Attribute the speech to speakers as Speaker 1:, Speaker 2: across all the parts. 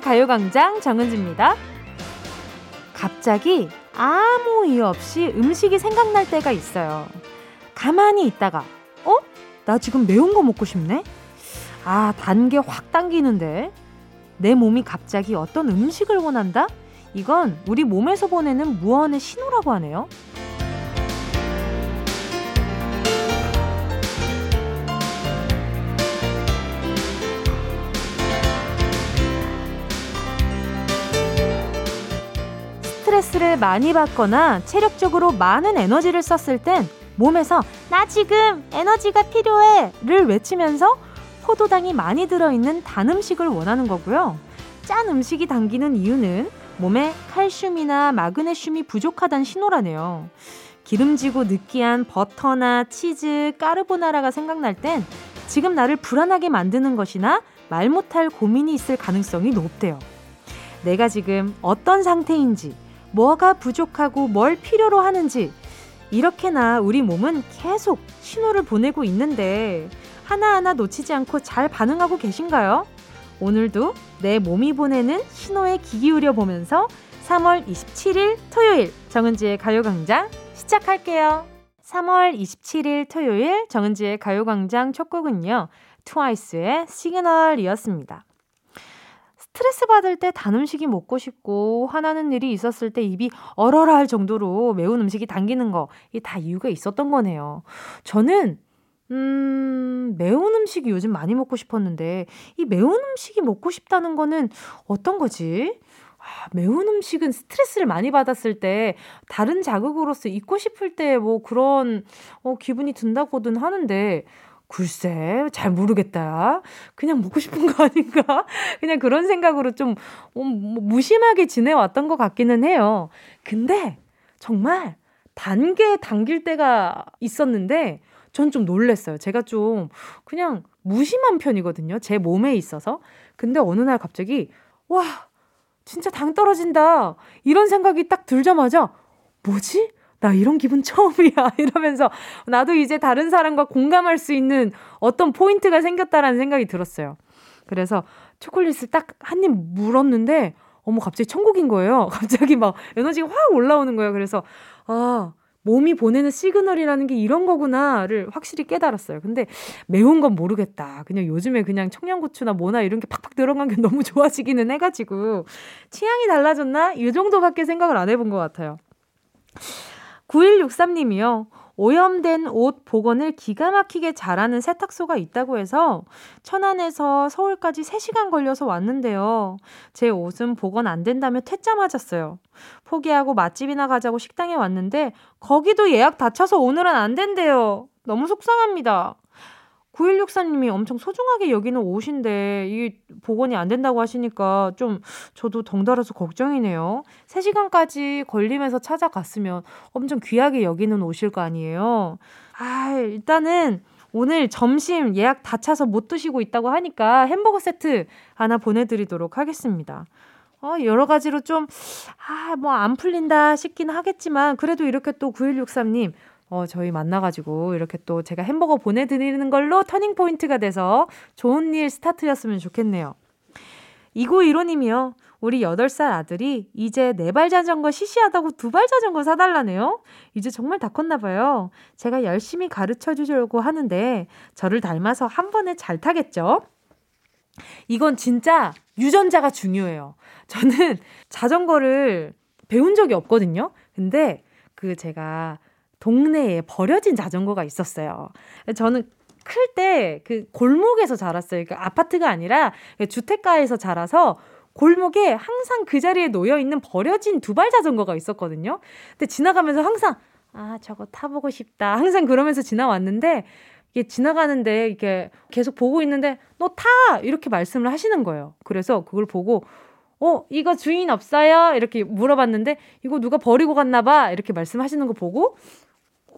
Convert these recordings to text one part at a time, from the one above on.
Speaker 1: 가요광장 정은지입니다. 갑자기 아무 이유 없이 음식이 생각날 때가 있어요. 가만히 있다가, 어? 나 지금 매운 거 먹고 싶네? 아, 단 게 확 당기는데? 내 몸이 갑자기 어떤 음식을 원한다? 이건 우리 몸에서 보내는 무언의 신호라고 하네요. 스트레스를 많이 받거나 체력적으로 많은 에너지를 썼을 땐 몸에서 나 지금 에너지가 필요해 를 외치면서 포도당이 많이 들어있는 단 음식을 원하는 거고요. 짠 음식이 당기는 이유는 몸에 칼슘이나 마그네슘이 부족하다는 신호라네요. 기름지고 느끼한 버터나 치즈, 까르보나라가 생각날 땐 지금 나를 불안하게 만드는 것이나 말 못할 고민이 있을 가능성이 높대요. 내가 지금 어떤 상태인지, 뭐가 부족하고 뭘 필요로 하는지, 이렇게나 우리 몸은 계속 신호를 보내고 있는데 하나하나 놓치지 않고 잘 반응하고 계신가요? 오늘도 내 몸이 보내는 신호에 귀 기울여 보면서 3월 27일 토요일 정은지의 가요광장 시작할게요. 3월 27일 토요일 정은지의 가요광장 첫 곡은요. 트와이스의 시그널이었습니다. 스트레스 받을 때 단 음식이 먹고 싶고 화나는 일이 있었을 때 입이 얼얼할 정도로 매운 음식이 당기는 거 이게 다 이유가 있었던 거네요. 저는 음, 매운 음식이 요즘 많이 먹고 싶었는데 이 매운 음식이 먹고 싶다는 거는 어떤 거지? 아, 매운 음식은 스트레스를 많이 받았을 때 다른 자극으로서 잊고 싶을 때 뭐 그런 어, 기분이 든다고든 하는데 글쎄, 잘 모르겠다. 그냥 먹고 싶은 거 아닌가? 그냥 그런 생각으로 좀 어, 뭐 무심하게 지내왔던 것 같기는 해요. 근데 정말 단계 당길 때가 있었는데 전 좀 놀랬어요. 제가 좀 그냥 무심한 편이거든요. 제 몸에 있어서. 근데 어느 날 갑자기 와, 진짜 당 떨어진다. 이런 생각이 딱 들자마자 뭐지? 나 이런 기분 처음이야. 이러면서 나도 이제 다른 사람과 공감할 수 있는 어떤 포인트가 생겼다라는 생각이 들었어요. 그래서 초콜릿을 딱 한 입 물었는데, 어머, 갑자기 천국인 거예요. 갑자기 막 에너지가 확 올라오는 거예요. 그래서, 아, 몸이 보내는 시그널이라는 게 이런 거구나를 확실히 깨달았어요. 근데 매운 건 모르겠다. 그냥 요즘에 그냥 청양고추나 뭐나 이런 게 팍팍 들어간 게 너무 좋아지기는 해가지고 취향이 달라졌나? 이 정도밖에 생각을 안 해본 것 같아요. 9163님이요. 오염된 옷 복원을 기가 막히게 잘하는 세탁소가 있다고 해서 천안에서 서울까지 3시간 걸려서 왔는데요. 제 옷은 복원 안 된다며 퇴짜 맞았어요. 포기하고 맛집이나 가자고 식당에 왔는데 거기도 예약 다 차서 오늘은 안 된대요. 너무 속상합니다. 9164님이 엄청 소중하게 여기는 옷인데 이게 복원이 안 된다고 하시니까 좀 저도 덩달아서 걱정이네요. 3시간까지 걸리면서 찾아갔으면 엄청 귀하게 여기는 옷일 거 아니에요. 아, 일단은 오늘 점심 예약 다 차서 못 드시고 있다고 하니까 햄버거 세트 하나 보내드리도록 하겠습니다. 어, 여러 가지로 좀, 아, 뭐 안 풀린다 싶긴 하겠지만, 그래도 이렇게 또 9163님, 어, 저희 만나가지고 이렇게 또 제가 햄버거 보내드리는 걸로 터닝포인트가 돼서 좋은 일 스타트였으면 좋겠네요. 2915님이요. 우리 8살 아들이 이제 네발 자전거 시시하다고 두발 자전거 사달라네요. 이제 정말 다 컸나봐요. 제가 열심히 가르쳐 주려고 하는데 저를 닮아서 한 번에 잘 타겠죠? 이건 진짜 유전자가 중요해요. 저는 자전거를 배운 적이 없거든요. 근데 그 제가 동네에 버려진 자전거가 있었어요. 저는 클 때 그 골목에서 자랐어요. 그러니까 아파트가 아니라 주택가에서 자라서 골목에 항상 그 자리에 놓여 있는 버려진 두발 자전거가 있었거든요. 근데 지나가면서 항상 아, 저거 타보고 싶다. 항상 그러면서 지나왔는데 이게 지나가는데 이게 계속 보고 있는데 너 타! 이렇게 말씀을 하시는 거예요. 그래서 그걸 보고 어, 이거 주인 없어요? 이렇게 물어봤는데 이거 누가 버리고 갔나 봐. 이렇게 말씀하시는 거 보고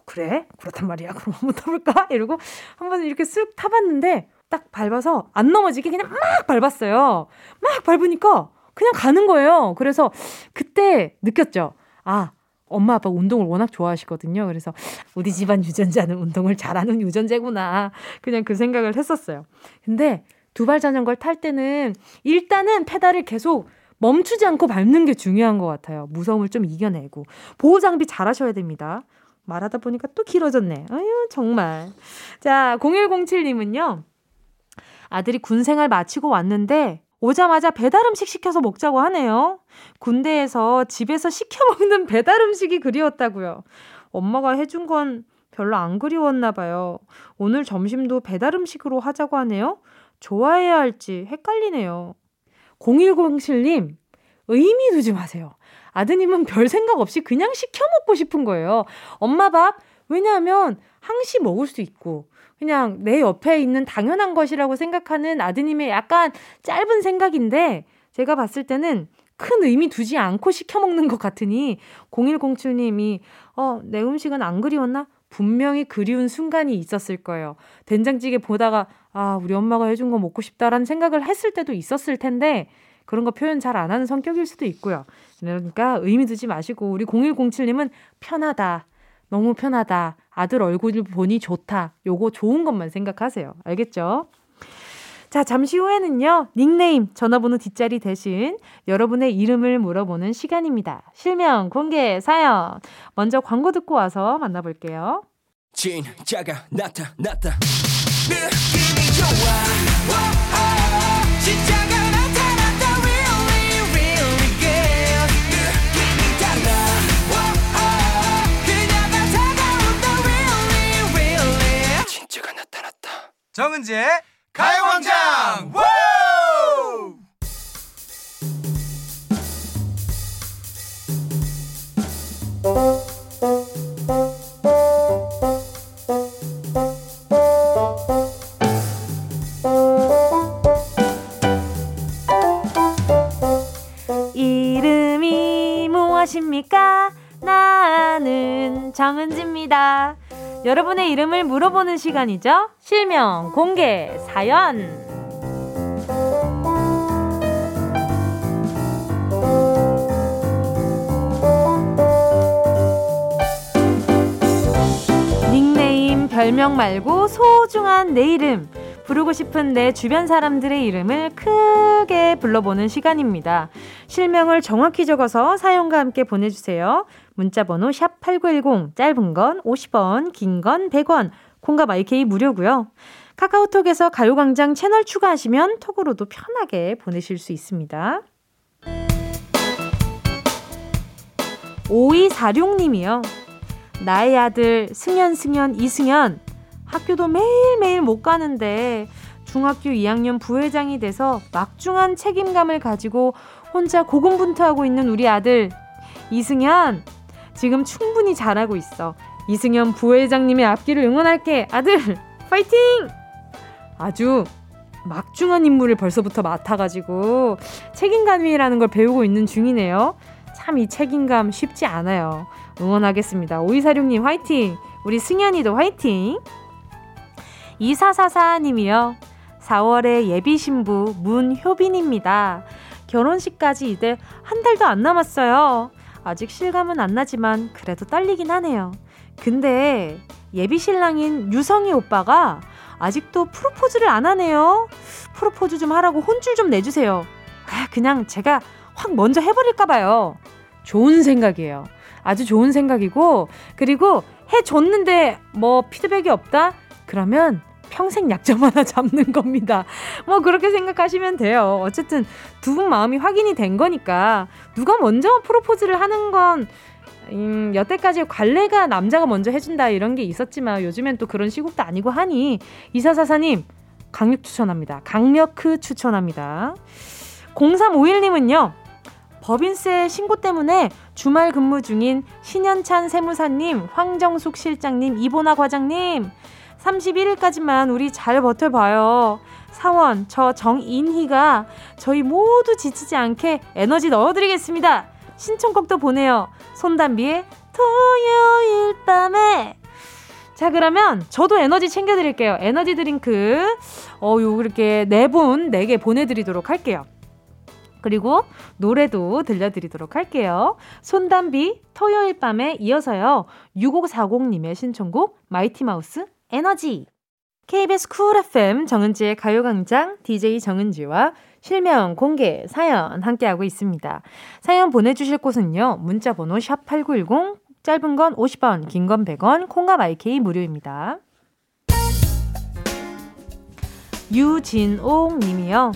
Speaker 1: 그래? 그렇단 말이야. 그럼 한번 타볼까? 이러고 한번 이렇게 쓱 타봤는데 딱 밟아서 안 넘어지게 그냥 막 밟았어요. 막 밟으니까 그냥 가는 거예요. 그래서 그때 느꼈죠. 아, 엄마 아빠 운동을 워낙 좋아하시거든요. 그래서 우리 집안 유전자는 운동을 잘하는 유전자구나. 그냥 그 생각을 했었어요. 근데 두 발 자전거를 탈 때는 일단은 페달을 계속 멈추지 않고 밟는 게 중요한 것 같아요. 무서움을 좀 이겨내고. 보호 장비 잘 하셔야 됩니다. 말하다 보니까 또 길어졌네. 아유, 정말. 자, 0107님은요. 아들이 군 생활 마치고 왔는데 오자마자 배달 음식 시켜서 먹자고 하네요. 군대에서 집에서 시켜 먹는 배달 음식이 그리웠다고요. 엄마가 해준 건 별로 안 그리웠나 봐요. 오늘 점심도 배달 음식으로 하자고 하네요. 좋아해야 할지 헷갈리네요. 0107님, 의미 두지 마세요. 아드님은 별 생각 없이 그냥 시켜 먹고 싶은 거예요. 엄마 밥? 왜냐하면 항시 먹을 수 있고, 그냥 내 옆에 있는 당연한 것이라고 생각하는 아드님의 약간 짧은 생각인데, 제가 봤을 때는 큰 의미 두지 않고 시켜 먹는 것 같으니 0107님이 어, 내 음식은 안 그리웠나? 분명히 그리운 순간이 있었을 거예요. 된장찌개 보다가 아, 우리 엄마가 해준 거 먹고 싶다라는 생각을 했을 때도 있었을 텐데 그런 거 표현 잘 안 하는 성격일 수도 있고요. 그러니까 의미 두지 마시고 우리 0107님은 편하다. 너무 편하다. 아들 얼굴 보니 좋다. 요거 좋은 것만 생각하세요. 알겠죠? 자, 잠시 후에는요, 닉네임, 전화번호 뒷자리 대신 여러분의 이름을 물어보는 시간입니다. 실명, 공개, 사연. 먼저 광고 듣고 와서 만나볼게요. 진짜가 나타났다. 느낌이 좋아. 정은지의 가요광장 여러분의 이름을 물어보는 시간이죠. 실명, 공개, 사연. 닉네임, 별명 말고 소중한 내 이름. 부르고 싶은 내 주변 사람들의 이름을 크게 불러보는 시간입니다. 실명을 정확히 적어서 사연과 함께 보내주세요. 문자번호 샵 8910, 짧은 건 50원, 긴 건 100원, 콩과 마이케이 무료고요. 카카오톡에서 가요광장 채널 추가하시면 톡으로도 편하게 보내실 수 있습니다. 5246님이요. 나의 아들 승현, 승현, 이승현. 학교도 매일매일 못 가는데 중학교 2학년 부회장이 돼서 막중한 책임감을 가지고 혼자 고군분투하고 있는 우리 아들 이승현 지금 충분히 잘하고 있어. 이승현 부회장님의 앞길을 응원할게. 아들, 파이팅! 아주 막중한 임무를 벌써부터 맡아가지고 책임감이라는 걸 배우고 있는 중이네요. 참 이 책임감 쉽지 않아요. 응원하겠습니다. 오이사룡님 화이팅! 우리 승현이도 화이팅! 2444님이요. 4월에 예비 신부 문효빈입니다. 결혼식까지 이제 한 달도 안 남았어요. 아직 실감은 안 나지만 그래도 떨리긴 하네요. 근데 예비 신랑인 유성이 오빠가 아직도 프로포즈를 안 하네요. 프로포즈 좀 하라고 혼줄 좀 내주세요. 아, 그냥 제가 확 먼저 해버릴까봐요. 좋은 생각이에요. 아주 좋은 생각이고, 그리고 해줬는데 뭐 피드백이 없다? 그러면 평생 약점 하나 잡는 겁니다. 뭐 그렇게 생각하시면 돼요. 어쨌든 두 분 마음이 확인이 된 거니까 누가 먼저 프로포즈를 하는 건 음, 여태까지 관례가 남자가 먼저 해준다 이런 게 있었지만 요즘엔 또 그런 시국도 아니고 하니 이사사사님 강력 추천합니다. 강력 크 추천합니다. 0351님은요. 법인세 신고 때문에 주말 근무 중인 신현찬 세무사님, 황정숙 실장님, 이보나 과장님 31일까지만 우리 잘 버텨봐요. 사원, 저 정은지가 저희 모두 지치지 않게 에너지 넣어드리겠습니다. 신청곡도 보내요. 손담비의 토요일 밤에. 자, 그러면 저도 에너지 챙겨드릴게요. 에너지 드링크, 어, 요, 이렇게 네 분, 네 개 보내드리도록 할게요. 그리고 노래도 들려드리도록 할게요. 손담비 토요일 밤에 이어서요. 6540님의 신청곡 마이티마우스 에너지. KBS Cool FM 정은지의 가요광장 DJ 정은지와 실명 공개 사연 함께하고 있습니다. 사연 보내주실 곳은요. 문자번호 샵8910 짧은 건 50원 긴 건 100원 콩과 마이케이 무료입니다. 유진옥 님이요.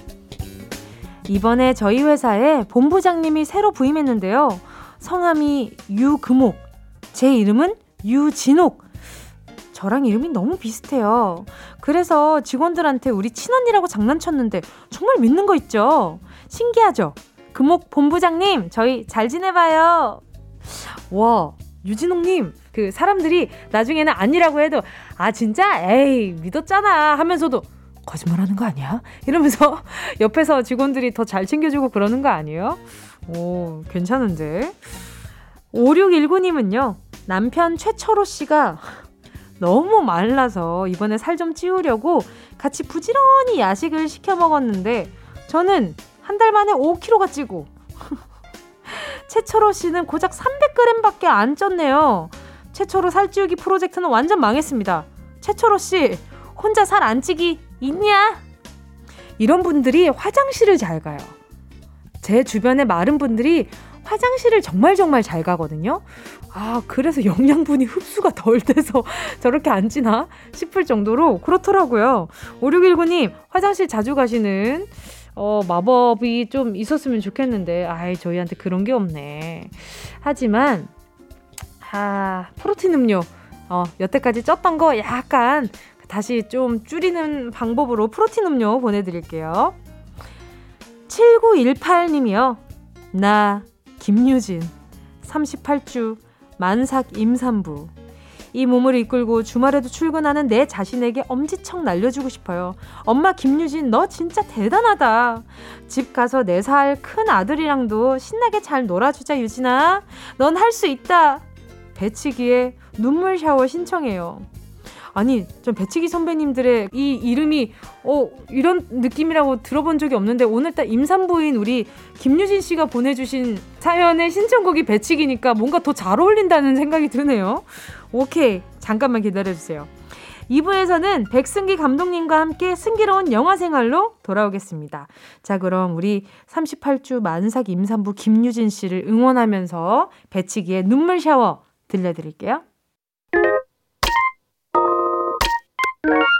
Speaker 1: 이번에 저희 회사에 본부장님이 새로 부임했는데요. 성함이 유금옥. 제 이름은 유진옥. 저랑 이름이 너무 비슷해요. 그래서 직원들한테 우리 친언니라고 장난쳤는데 정말 믿는 거 있죠? 신기하죠? 금옥 본부장님, 저희 잘 지내봐요. 와, 유진홍님, 그 사람들이 나중에는 아니라고 해도, 아, 진짜? 에이, 믿었잖아. 하면서도, 거짓말 하는 거 아니야? 이러면서 옆에서 직원들이 더 잘 챙겨주고 그러는 거 아니에요? 오, 괜찮은데? 5619님은요, 남편 최철호 씨가 너무 말라서 이번에 살 좀 찌우려고 같이 부지런히 야식을 시켜 먹었는데 저는 한 달 만에 5kg가 찌고 최철호 씨는 고작 300g밖에 안 쪘네요. 최철호 살찌우기 프로젝트는 완전 망했습니다. 최철호 씨 혼자 살 안 찌기 있냐? 이런 분들이 화장실을 잘 가요. 제 주변에 마른 분들이 화장실을 정말 정말 잘 가거든요. 아, 그래서 영양분이 흡수가 덜 돼서 저렇게 안 지나 싶을 정도로 그렇더라고요. 5619님, 화장실 자주 가시는 어, 마법이 좀 있었으면 좋겠는데, 아이, 저희한테 그런 게 없네. 하지만, 아, 프로틴 음료, 어, 여태까지 쪘던 거 약간 다시 좀 줄이는 방법으로 프로틴 음료 보내드릴게요. 7918님이요. 나 김유진, 38주, 만삭 임산부. 이 몸을 이끌고 주말에도 출근하는 내 자신에게 엄지척 날려주고 싶어요. 엄마 김유진, 너 진짜 대단하다. 집 가서 4살 큰 아들이랑도 신나게 잘 놀아주자, 유진아. 넌 할 수 있다. 배치기에 눈물 샤워 신청해요. 아니 좀 배치기 선배님들의 이 이름이 어 이런 느낌이라고 들어본 적이 없는데 오늘따 임산부인 우리 김유진 씨가 보내주신 사연의 신청곡이 배치기니까 뭔가 더 잘 어울린다는 생각이 드네요. 오케이 잠깐만 기다려주세요. 2부에서는 백승기 감독님과 함께 승기로운 영화 생활로 돌아오겠습니다. 자, 그럼 우리 38주 만삭 임산부 김유진 씨를 응원하면서 배치기의 눈물 샤워 들려드릴게요.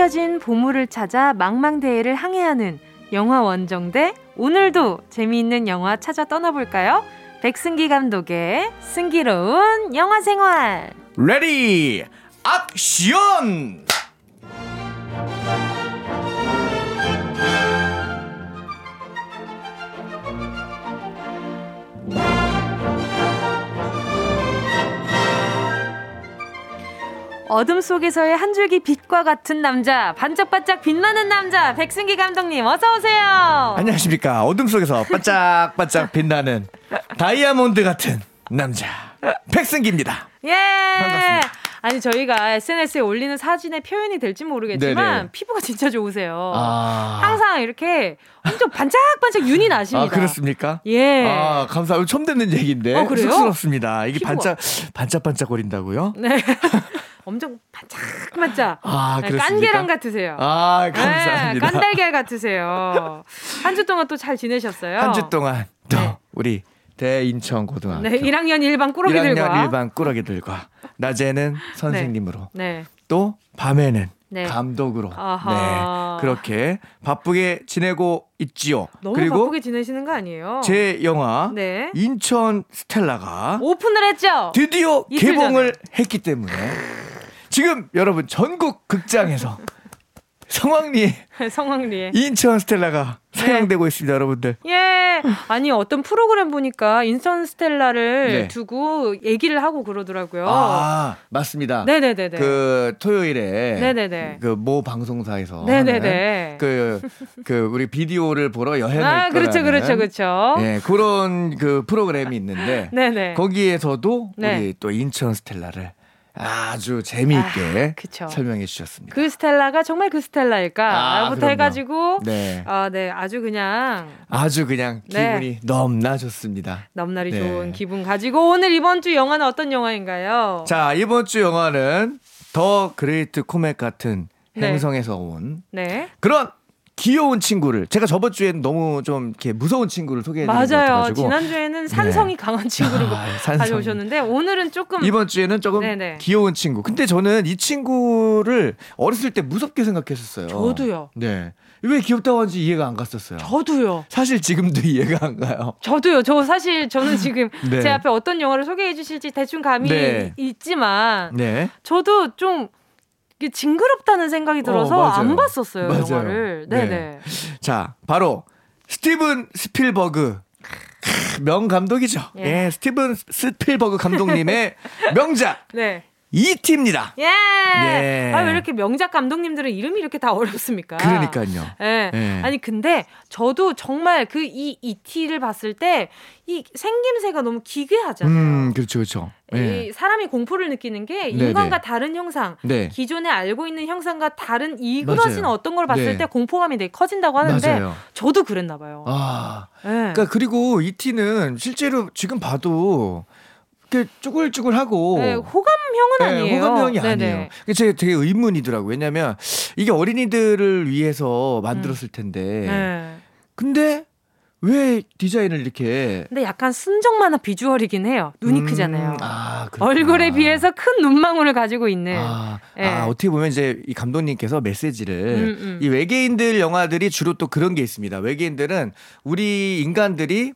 Speaker 1: 숨겨진 보물을 찾아 망망대해를 항해하는 영화 원정대 오늘도 재미있는 영화 찾아 떠나볼까요? 백승기 감독의 승기로운 영화 생활
Speaker 2: ready action
Speaker 1: 어둠 속에서의 한 줄기 빛과 같은 남자, 반짝반짝 빛나는 남자, 백승기 감독님, 어서오세요.
Speaker 2: 안녕하십니까. 어둠 속에서 반짝반짝 빛나는 다이아몬드 같은 남자, 백승기입니다.
Speaker 1: 예. 반갑습니다. 아니 저희가 SNS에 올리는 사진의 표현이 될지 모르겠지만 네네. 피부가 진짜 좋으세요. 아... 항상 이렇게 엄청 반짝반짝 윤이 나십니다.
Speaker 2: 아 그렇습니까?
Speaker 1: 예.
Speaker 2: 아 감사합니다. 처음 듣는 얘기인데 어, 그래요? 쑥스럽습니다. 이게 피부가... 반짝 반짝반짝거린다고요?
Speaker 1: 네. 엄청 반짝반짝. 아, 네, 깐계랑 같으세요.
Speaker 2: 아, 감사합니다. 네,
Speaker 1: 깐달걀 같으세요. 한 주 동안 또 잘 지내셨어요?
Speaker 2: 한 주 동안 또 네. 우리 대인천 고등학교.
Speaker 1: 네, 1학년 1반 꾸러기들과
Speaker 2: 1학년 1반 꾸러기들과 낮에는 선생님으로 네. 네. 또 밤에는 네. 감독으로 아하. 네 그렇게 바쁘게 지내고 있지요.
Speaker 1: 너무 그리고 바쁘게 지내시는 거 아니에요?
Speaker 2: 제 영화 네. 인천 스텔라가
Speaker 1: 오픈을 했죠.
Speaker 2: 드디어 개봉을 전에. 했기 때문에 지금 여러분 전국 극장에서 성황리에
Speaker 1: 성황리에
Speaker 2: 인천 스텔라가 네. 상영되고 있습니다, 여러분들.
Speaker 1: 예. 아니 어떤 프로그램 보니까 인천 스텔라를 네. 두고 얘기를 하고 그러더라고요.
Speaker 2: 아 맞습니다.
Speaker 1: 네네네네.
Speaker 2: 그 토요일에 네네네. 그 모 방송사에서
Speaker 1: 네네네.
Speaker 2: 그그 그 우리 비디오를 보러 여행을 아
Speaker 1: 그렇죠 그렇죠 그렇죠.
Speaker 2: 예 그런 그 프로그램이 있는데 네네. 거기에서도 네. 우리 또 인천 스텔라를 아주 재미있게 아, 설명해 주셨습니다.
Speaker 1: 그 스텔라가 정말 그 스텔라일까? 아, 부터 해가지고 네. 아, 네, 아주 그냥
Speaker 2: 아주 그냥 네. 기분이 네. 넘나 좋습니다.
Speaker 1: 넘나리 네. 좋은 기분 가지고 오늘 이번 주 영화는 어떤 영화인가요?
Speaker 2: 자, 이번 주 영화는 the great comet 같은 네. 행성에서 온 네. 그런 귀여운 친구를 제가 저번 주에는 너무 좀 이렇게 무서운 친구를 같아가지고
Speaker 1: 지난 주에는 산성이 네. 강한 친구를 아, 가져오셨는데 오늘은 조금
Speaker 2: 이번 주에는 조금 네네. 귀여운 친구. 근데 저는 이 친구를 어렸을 때 무섭게 생각했었어요.
Speaker 1: 저도요.
Speaker 2: 네. 왜 귀엽다고 하는지 이해가 안 갔었어요.
Speaker 1: 저도요.
Speaker 2: 사실 지금도 이해가 안 가요.
Speaker 1: 저도요. 저 사실 저는 지금 네. 제 앞에 어떤 영화를 소개해 주실지 대충 감이 네. 있지만 네. 저도 좀 이게 징그럽다는 생각이 들어서 어, 안 봤었어요 맞아요. 영화를. 네네. 네.
Speaker 2: 자 바로 스티븐 스필버그 명 감독이죠. 예. 예 스티븐 스필버그 감독님의 명작. 네. E.T.입니다.
Speaker 1: 예. 네. 아, 왜 이렇게 명작 감독님들은 이름이 이렇게 다 어렵습니까?
Speaker 2: 그러니까요.
Speaker 1: 예. 네. 아니, 근데 저도 정말 그 이 E.T.를 봤을 때 이 생김새가 너무 기괴하잖아요.
Speaker 2: 음, 그렇죠, 그렇죠.
Speaker 1: 네. 이 사람이 공포를 느끼는 게 인간과 네네. 다른 형상, 네. 기존에 알고 있는 형상과 다른 이그러진 어떤 걸 봤을 네. 때 공포감이 되게 커진다고 하는데 맞아요. 저도 그랬나 봐요.
Speaker 2: 아, 네. 그러니까 그리고 이티는 실제로 지금 봐도 그 쭈글쭈글하고
Speaker 1: 네, 호감형은 네, 아니에요.
Speaker 2: 호감형이 네네. 아니에요. 제가 되게 의문이더라고요. 왜냐하면 이게 어린이들을 위해서 만들었을 음. 텐데, 네. 근데 왜 디자인을 이렇게?
Speaker 1: 근데 약간 순정 만화 비주얼이긴 해요. 눈이 음, 크잖아요. 아, 얼굴에 비해서 큰 눈망울을 가지고 있는.
Speaker 2: 아, 네. 아, 어떻게 보면 이제 이 감독님께서 메시지를 음, 음. 이 외계인들 영화들이 주로 또 그런 게 있습니다. 외계인들은 우리 인간들이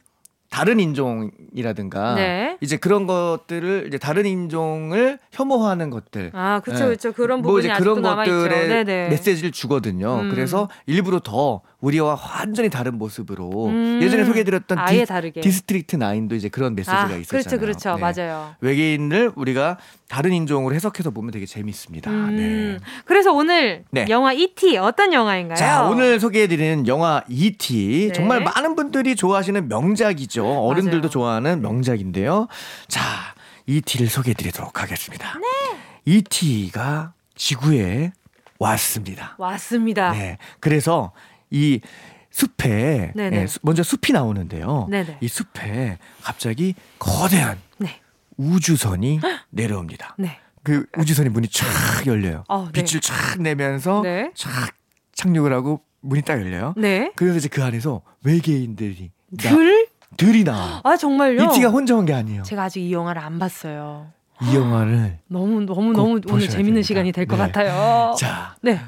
Speaker 2: 다른 인종이라든가 네. 이제 그런 것들을 이제 다른 인종을 혐오하는 것들
Speaker 1: 아 그렇죠 그렇죠 그런 부분이 뭐 이제 그런 것들의
Speaker 2: 메시지를 주거든요. 음. 그래서 일부러 더 우리와 완전히 다른 모습으로 음. 예전에 소개해드렸던 디, 다르게. District 9도 이제 그런 메시지가 아, 있었잖아요.
Speaker 1: 그렇죠, 그렇죠, 네. 맞아요.
Speaker 2: 외계인을 우리가 다른 인종으로 해석해서 보면 되게 재밌습니다. 음. 네.
Speaker 1: 그래서 오늘 네. 영화 E.T. 어떤 영화인가요?
Speaker 2: 자, 오늘 소개해드리는 영화 E.T. 네. 정말 많은 분들이 좋아하시는 명작이죠. 어른들도 맞아요. 좋아하는 명작인데요. 자, E.T.를 소개해 드리도록 하겠습니다. 네. E.T.가 지구에 왔습니다.
Speaker 1: 왔습니다.
Speaker 2: 네. 그래서 이 숲에 네, 먼저 숲이 나오는데요. 네네. 이 숲에 갑자기 거대한 네. 우주선이 내려옵니다. 네. 그 우주선이 문이 쫙 열려요. 어, 네. 빛을 쫙 내면서 네. 쫙 착륙을 하고 문이 딱 열려요. 네. 그래서 이제 그 안에서 외계인들이
Speaker 1: 들?
Speaker 2: 들이 나와.
Speaker 1: 아 정말요?
Speaker 2: 이티가 혼자 온 게 아니에요.
Speaker 1: 제가 아직 이 영화를 안 봤어요.
Speaker 2: 이 영화를
Speaker 1: 너무 너무 너무 오늘 재밌는 됩니다. 시간이 될것 네. 같아요.
Speaker 2: 자, 네.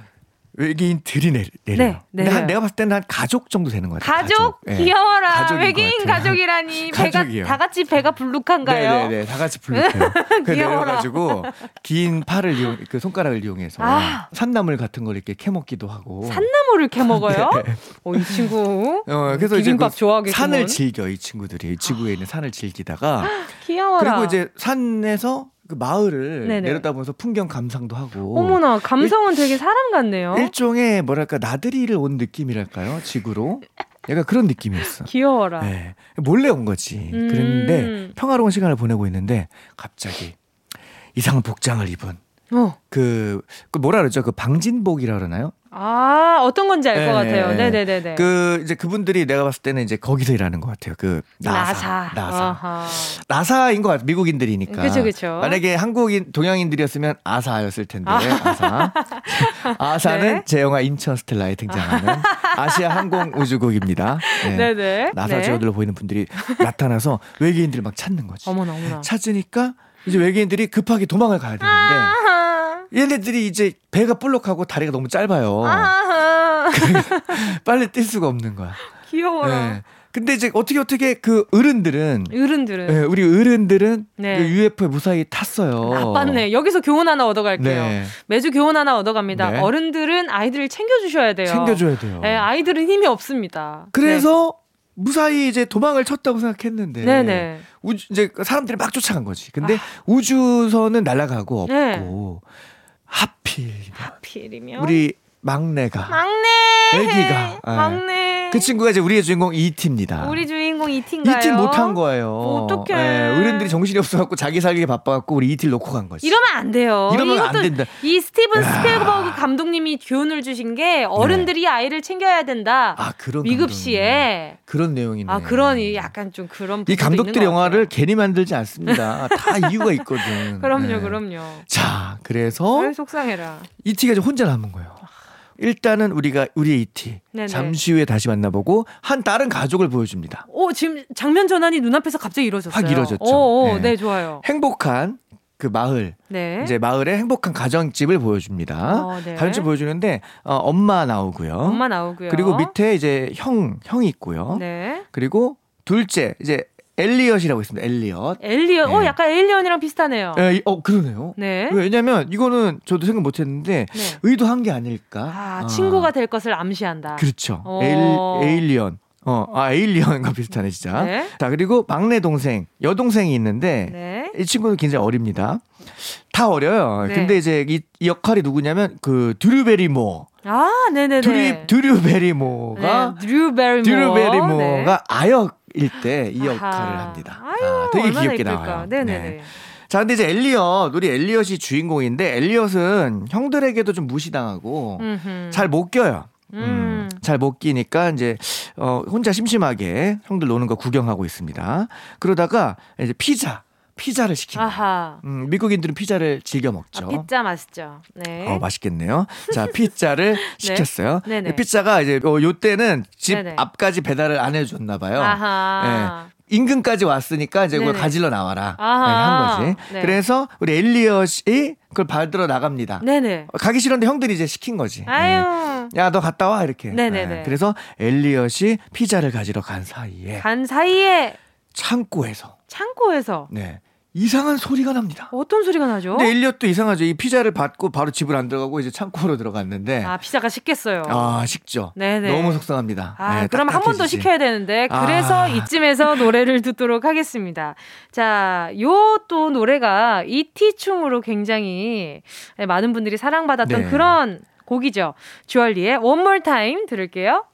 Speaker 2: 외계인들이 내, 내려요. 네, 네. 한, 내가 봤을 때는 한 가족 정도 되는 것 같아요.
Speaker 1: 가족? 가족. 귀여워라. 외계인 가족이라니. 배가 다 같이 배가 불룩한가요?
Speaker 2: 네 네네. 네, 네. 다 같이 불룩해요. 그래가지고 긴 팔을 이용, 그 손가락을 이용해서 아. 산나물 같은 걸 이렇게 캐먹기도 하고.
Speaker 1: 산나물을 캐먹어요? 네. 어, 이 친구. 어, 그래서 이제 그
Speaker 2: 산을 즐겨 이 친구들이 지구에 있는 산을 즐기다가.
Speaker 1: 귀여워라.
Speaker 2: 그리고 이제 산에서 그 마을을 네네. 내려다보면서 풍경 감상도 하고.
Speaker 1: 어머나 감성은 일, 되게 사람 같네요.
Speaker 2: 일종의 뭐랄까 나들이를 온 느낌이랄까요 지구로. 약간 그런 느낌이었어.
Speaker 1: 귀여워라.
Speaker 2: 네. 몰래 온 거지. 음. 그랬는데 평화로운 시간을 보내고 있는데 갑자기 이상한 복장을 입은 어. 그, 그 뭐라 그러죠? 그 방진복이라 그러나요?
Speaker 1: 아, 어떤 건지 알것 네. 같아요. 네네네.
Speaker 2: 그, 이제 그분들이 내가 봤을 때는 이제 거기서 일하는 것 같아요. 그, 나사. 나사. 나사. 나사 인 것 같아요. 미국인들이니까.
Speaker 1: 그쵸, 그쵸.
Speaker 2: 만약에 한국인, 동양인들이었으면 아사였을 텐데, 아. 아사. 아사는 네. 제 영화 인천 스텔라에 등장하는 아시아 항공 우주국입니다. 네. 네네. 나사 네. 제어들로 보이는 분들이 나타나서 외계인들을 막 찾는 거지.
Speaker 1: 어머나, 어머나.
Speaker 2: 찾으니까 이제 외계인들이 급하게 도망을 가야 되는데, 아. 얘네들이 이제 배가 볼록하고 다리가 너무 짧아요. 빨리 뛸 수가 없는 거야.
Speaker 1: 귀여워라. 네.
Speaker 2: 근데 이제 어떻게 어떻게 그 어른들은
Speaker 1: 어른들은
Speaker 2: 네, 우리 어른들은 네. 그 UFO에 무사히 탔어요.
Speaker 1: 나빴네. 여기서 교훈 하나 얻어갈게요. 네. 매주 교훈 하나 얻어갑니다. 네. 어른들은 아이들을 챙겨주셔야 돼요.
Speaker 2: 챙겨줘야 돼요.
Speaker 1: 네, 아이들은 힘이 없습니다.
Speaker 2: 그래서 무사히 이제 도망을 쳤다고 생각했는데 네네. 우주 이제 사람들이 막 쫓아간 거지. 근데 아. 우주선은 날아가고 없고 네. 하필
Speaker 1: 하필이면?
Speaker 2: 우리 막내가
Speaker 1: 막내
Speaker 2: 애기가
Speaker 1: 예. 막내
Speaker 2: 그 친구가 이제 우리의 주인공 이티입니다.
Speaker 1: 우리 주인공 이티인가요?
Speaker 2: 이티 못한 거예요.
Speaker 1: 어떡해.
Speaker 2: 네, 어른들이 정신이 없어갖고 자기 살기 바빠갖고 우리 이티를 놓고 간 거지.
Speaker 1: 이러면 안 돼요.
Speaker 2: 이러면 안 된다.
Speaker 1: 이 스티븐 스필버그 감독님이 교훈을 주신 게 어른들이 네. 아이를 챙겨야 된다.
Speaker 2: 아 그런
Speaker 1: 위급시에
Speaker 2: 그런 내용이네.
Speaker 1: 아 그러니 약간 좀 그런
Speaker 2: 이 감독들 영화를 괜히 만들지 않습니다. 다 이유가 있거든.
Speaker 1: 그럼요, 네. 그럼요.
Speaker 2: 자, 그래서
Speaker 1: 속상해라.
Speaker 2: 이티가 이제 혼자 남은 거예요. 일단은 우리가 우리의 이티. 잠시 후에 다시 만나보고 한 다른 가족을 보여줍니다.
Speaker 1: 오 지금 장면 전환이 눈앞에서 갑자기 이루어졌어요.
Speaker 2: 확 이루어졌죠.
Speaker 1: 오, 오, 네. 네. 좋아요.
Speaker 2: 행복한 그 마을 네. 이제 마을의 행복한 가정집을 보여줍니다. 어, 네. 가정집 보여주는데 어, 엄마 나오고요.
Speaker 1: 엄마 나오고요.
Speaker 2: 그리고 밑에 이제 형 형이 있고요. 네. 그리고 둘째 이제 엘리엇이라고 있습니다. 엘리엇.
Speaker 1: 엘리엇. 어, 네. 어, 약간 엘리언이랑 비슷하네요.
Speaker 2: 네, 어, 그러네요. 네. 왜냐면 이거는 저도 생각 못 했는데 네. 의도한 게 아닐까.
Speaker 1: 아, 아, 친구가 될 것을 암시한다.
Speaker 2: 그렇죠. 에일, 에일리언. 어, 아, 에일리언과 비슷하네, 진짜. 네. 자, 그리고 막내 동생, 여동생이 있는데, 네. 이 친구는 굉장히 어립니다. 다 어려요. 네. 근데 이제 이, 이, 역할이 누구냐면, 그, 드류베리모.
Speaker 1: 아, 네네네.
Speaker 2: 드류, 드류베리모가,
Speaker 1: 네, 드류베리모.
Speaker 2: 드류베리모가 아역, 일 때 이 역할을 합니다.
Speaker 1: 아유, 아,
Speaker 2: 되게 귀엽게 예쁠까. 나와요.
Speaker 1: 네네네. 네.
Speaker 2: 자, 근데 이제 엘리엇, 우리 엘리엇이 주인공인데 엘리엇은 형들에게도 좀 무시당하고 잘 못 껴요. 음. 음 잘못 끼니까 이제 어 혼자 심심하게 형들 노는 거 구경하고 있습니다. 그러다가 이제 피자 피자를 시킵니다. 음, 미국인들은 피자를 즐겨 먹죠.
Speaker 1: 아, 피자 맛있죠. 네.
Speaker 2: 어, 맛있겠네요. 자, 피자를 네. 시켰어요. 네네. 피자가 이제 어, 요 때는 집 네네. 앞까지 배달을 안 해줬나 봐요. 아하. 네. 인근까지 왔으니까 이제 그걸 가질러 나와라 네, 한 거지. 네. 그래서 우리 엘리엇이 그걸 받으러 나갑니다. 네네. 가기 싫은데 형들이 이제 시킨 거지.
Speaker 1: 아유.
Speaker 2: 네. 야너 갔다 와 이렇게. 네네네. 네. 그래서 엘리엇이 피자를 가지러 간 사이에.
Speaker 1: 간 사이에.
Speaker 2: 창고에서.
Speaker 1: 창고에서.
Speaker 2: 네. 이상한 소리가 납니다.
Speaker 1: 어떤 소리가 나죠?
Speaker 2: 근데 일리엇도 이상하죠. 이 피자를 받고 바로 집을 안 들어가고 이제 창고로 들어갔는데
Speaker 1: 아 피자가 식겠어요.
Speaker 2: 아 식죠. 네네. 너무 속상합니다.
Speaker 1: 아 네, 그럼 한 번 더 시켜야 되는데 그래서 아. 이쯤에서 노래를 듣도록 하겠습니다. 자, 요 또 노래가 이티춤으로 굉장히 많은 분들이 사랑받았던 네. 그런 곡이죠. 주얼리의 One More Time 들을게요.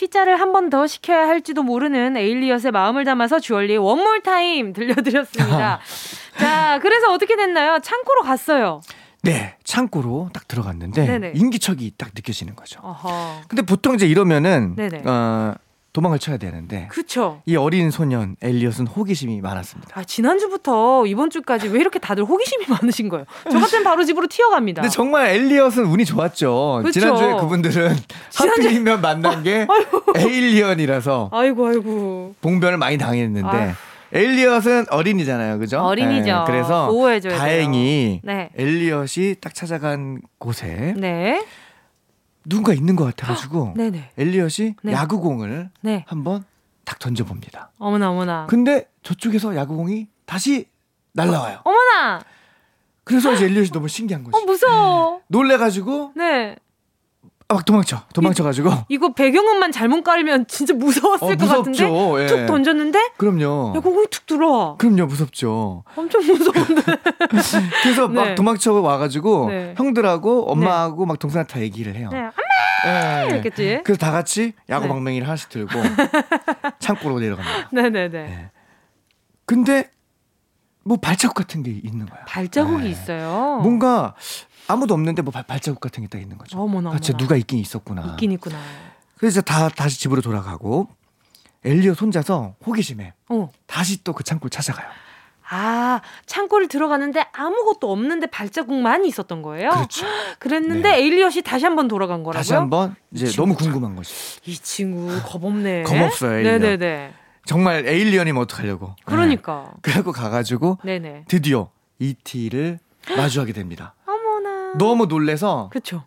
Speaker 1: 피자를 한 번 더 시켜야 할지도 모르는 에일리엇의 마음을 담아서 주얼리의 One More Time 들려드렸습니다. 자, 그래서 어떻게 됐나요? 창고로 갔어요.
Speaker 2: 네, 창고로 딱 들어갔는데 네네. 인기척이 딱 느껴지는 거죠. 어허. 근데 보통 이제 이러면은 네네. 어 도망을 쳐야 되는데.
Speaker 1: 그쵸.
Speaker 2: 이 어린 소년 엘리엇은 호기심이 많았습니다.
Speaker 1: 아, 지난주부터 이번 주까지 왜 이렇게 다들 호기심이 많으신 거예요? 저 같은 바로 집으로 튀어갑니다.
Speaker 2: 근데 정말 엘리엇은 운이 좋았죠. 그쵸? 지난주에 그분들은 지난주... 하필이면 만난 게 에일리언이라서.
Speaker 1: 아이고, 아이고.
Speaker 2: 봉변을 많이 당했는데. 아유. 엘리엇은 어린이잖아요, 그죠?
Speaker 1: 어린이죠. 네,
Speaker 2: 그래서 다행히 네. 엘리엇이 딱 찾아간 곳에 네. 누군가 있는 것 같아가지고 네네. 엘리엇이 네. 야구공을 네. 한번 딱 던져봅니다.
Speaker 1: 어머나 어머나.
Speaker 2: 근데 저쪽에서 야구공이 다시 날라와요.
Speaker 1: 어머나.
Speaker 2: 그래서 이제 엘리엇이 너무 신기한 거지.
Speaker 1: 어 무서워.
Speaker 2: 놀래가지고 네. 아, 막 도망쳐. 도망쳐가지고.
Speaker 1: 이 거 배경음만 잘못 깔면 진짜 무서웠을 어, 것 같은데. 예. 툭 던졌는데.
Speaker 2: 그럼요.
Speaker 1: 야, 거기 툭 들어와.
Speaker 2: 그럼요, 무섭죠.
Speaker 1: 엄청 무서운데.
Speaker 2: 그래서 네. 막 도망쳐 와가지고 네. 형들하고 엄마하고 네. 막 동생한테 얘기를 해요. 네.
Speaker 1: 엄마! 네. 이랬겠지.
Speaker 2: 그래서 다 같이 야구 네. 방맹이를 하나씩 들고 창고로 내려갑니다.
Speaker 1: 네네네. 네.
Speaker 2: 근데 뭐 발자국 같은 게 있는 거야.
Speaker 1: 발자국이 있어요.
Speaker 2: 뭔가 아무도 없는데 뭐 발 자국 같은 게 딱 있는 거죠.
Speaker 1: 어머나.
Speaker 2: 그렇죠. 누가 있긴 있었구나.
Speaker 1: 있긴 있구나.
Speaker 2: 그래서 다 다시 집으로 돌아가고 엘리엇 혼자서 호기심에 어. 다시 또 그 창고를 찾아가요.
Speaker 1: 아, 창고를 들어가는데 아무것도 없는데 발자국만 있었던 거예요?
Speaker 2: 그렇죠.
Speaker 1: 그랬는데 네. 에일리엇이 다시 한번 돌아간 거라고요?
Speaker 2: 다시 한번 이제 너무 궁금한 거지.
Speaker 1: 이 친구 겁없네.
Speaker 2: 겁없어요, 에일리엇. 네네네. 정말 에일리언이면 어떡하려고.
Speaker 1: 그러니까.
Speaker 2: 네. 그래고 가가지고 네네. 드디어 이티를 마주하게 됩니다. 너무 놀래서
Speaker 1: 그렇죠.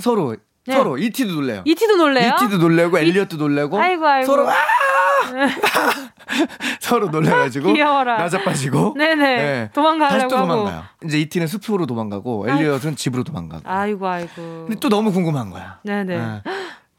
Speaker 2: 서로 네. 서로 이티도 놀래요.
Speaker 1: 이티도 놀래요?
Speaker 2: 이티도 놀래고 엘리엇도 놀래고
Speaker 1: 아이고 아이고.
Speaker 2: 서로 아! 서로 놀래가지고
Speaker 1: 귀여워라.
Speaker 2: 나자빠지고
Speaker 1: 네네 네. 도망가려고
Speaker 2: 다시 또 도망가요. 이제 이티는 숲으로 도망가고 엘리엇은 집으로 도망가고.
Speaker 1: 아이고 아이고.
Speaker 2: 근데 또 너무 궁금한 거야.
Speaker 1: 네네. 네.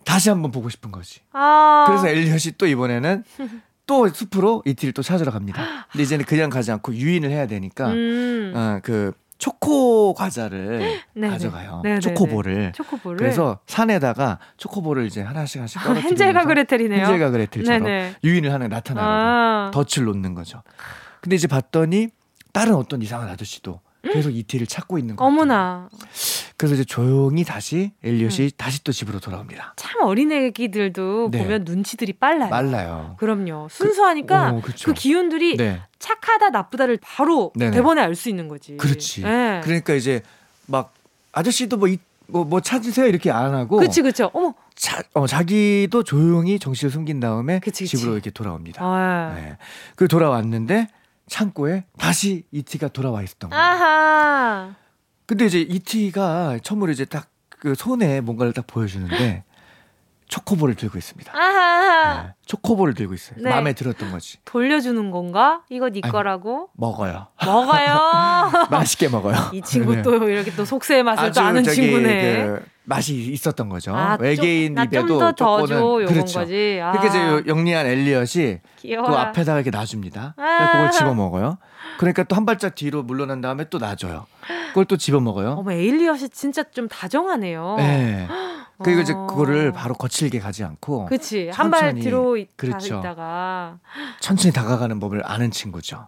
Speaker 2: 다시 한번 보고 싶은 거지. 아. 그래서 엘리엇이 또 이번에는 또 숲으로 이티를 또 찾으러 갑니다. 근데 이제는 그냥 가지 않고 유인을 해야 되니까 음. 어, 그 초코 과자를 네네. 가져가요. 네네네. 초코볼을. 초코볼을. 그래서 산에다가 초코볼을 이제 하나씩 하나씩 떨어뜨리면서
Speaker 1: 헨젤과 그레텔이네요.
Speaker 2: 헨젤과 그레텔처럼 네네. 유인을 하는 나타나는 아. 덫을 놓는 거죠. 근데 이제 봤더니 다른 어떤 이상한 아저씨도 계속 이티를 찾고 있는 거예요.
Speaker 1: 어머나.
Speaker 2: 그래서 이제 조용히 다시 엘리엇이 음. 다시 또 집으로 돌아옵니다.
Speaker 1: 참 어린애기들도 네. 보면 눈치들이 빨라요.
Speaker 2: 빨라요.
Speaker 1: 그럼요. 순수하니까 그, 오, 그 기운들이 네. 착하다 나쁘다를 바로 네네. 대본에 알 수 있는 거지.
Speaker 2: 그렇지. 네. 그러니까 이제 막 아저씨도 뭐, 이, 뭐, 뭐 찾으세요 이렇게 안 하고.
Speaker 1: 그렇지, 그렇죠. 어머.
Speaker 2: 자, 어, 자기도 조용히 정신을 숨긴 다음에 그치, 그치. 집으로 이렇게 돌아옵니다. 아. 네. 그 돌아왔는데 창고에 다시 이티가 돌아와 있었던 거예요. 아하. 근데 이제 이티가 처음으로 이제 딱 그 손에 뭔가를 딱 보여주는데 초코볼을 들고 있습니다. 네, 초코볼을 들고 있어요. 네. 마음에 들었던 거지.
Speaker 1: 돌려주는 건가? 이거 네 거라고?
Speaker 2: 먹어요.
Speaker 1: 먹어요.
Speaker 2: 맛있게 먹어요.
Speaker 1: 이 친구 네. 또 이렇게 또 속세의 맛을 또 아는 친구네. 그
Speaker 2: 맛이 있었던 거죠. 아, 외계인 좀, 입에도 조금은 그렇죠. 거지. 아. 그렇게 이제 영리한 엘리엇이 귀여워라. 그 앞에다가 이렇게 놔줍니다. 아. 그걸 집어 먹어요. 그러니까 또 한 발짝 뒤로 물러난 다음에 또 놔줘요. 그걸 또 집어 먹어요.
Speaker 1: 어머 엘리엇이 진짜 좀 다정하네요.
Speaker 2: 네. 그리고 이제 그거를 바로 거칠게 가지 않고
Speaker 1: 그렇지 한 발 뒤로 그렇죠. 있다가
Speaker 2: 천천히 다가가는 법을 아는 친구죠.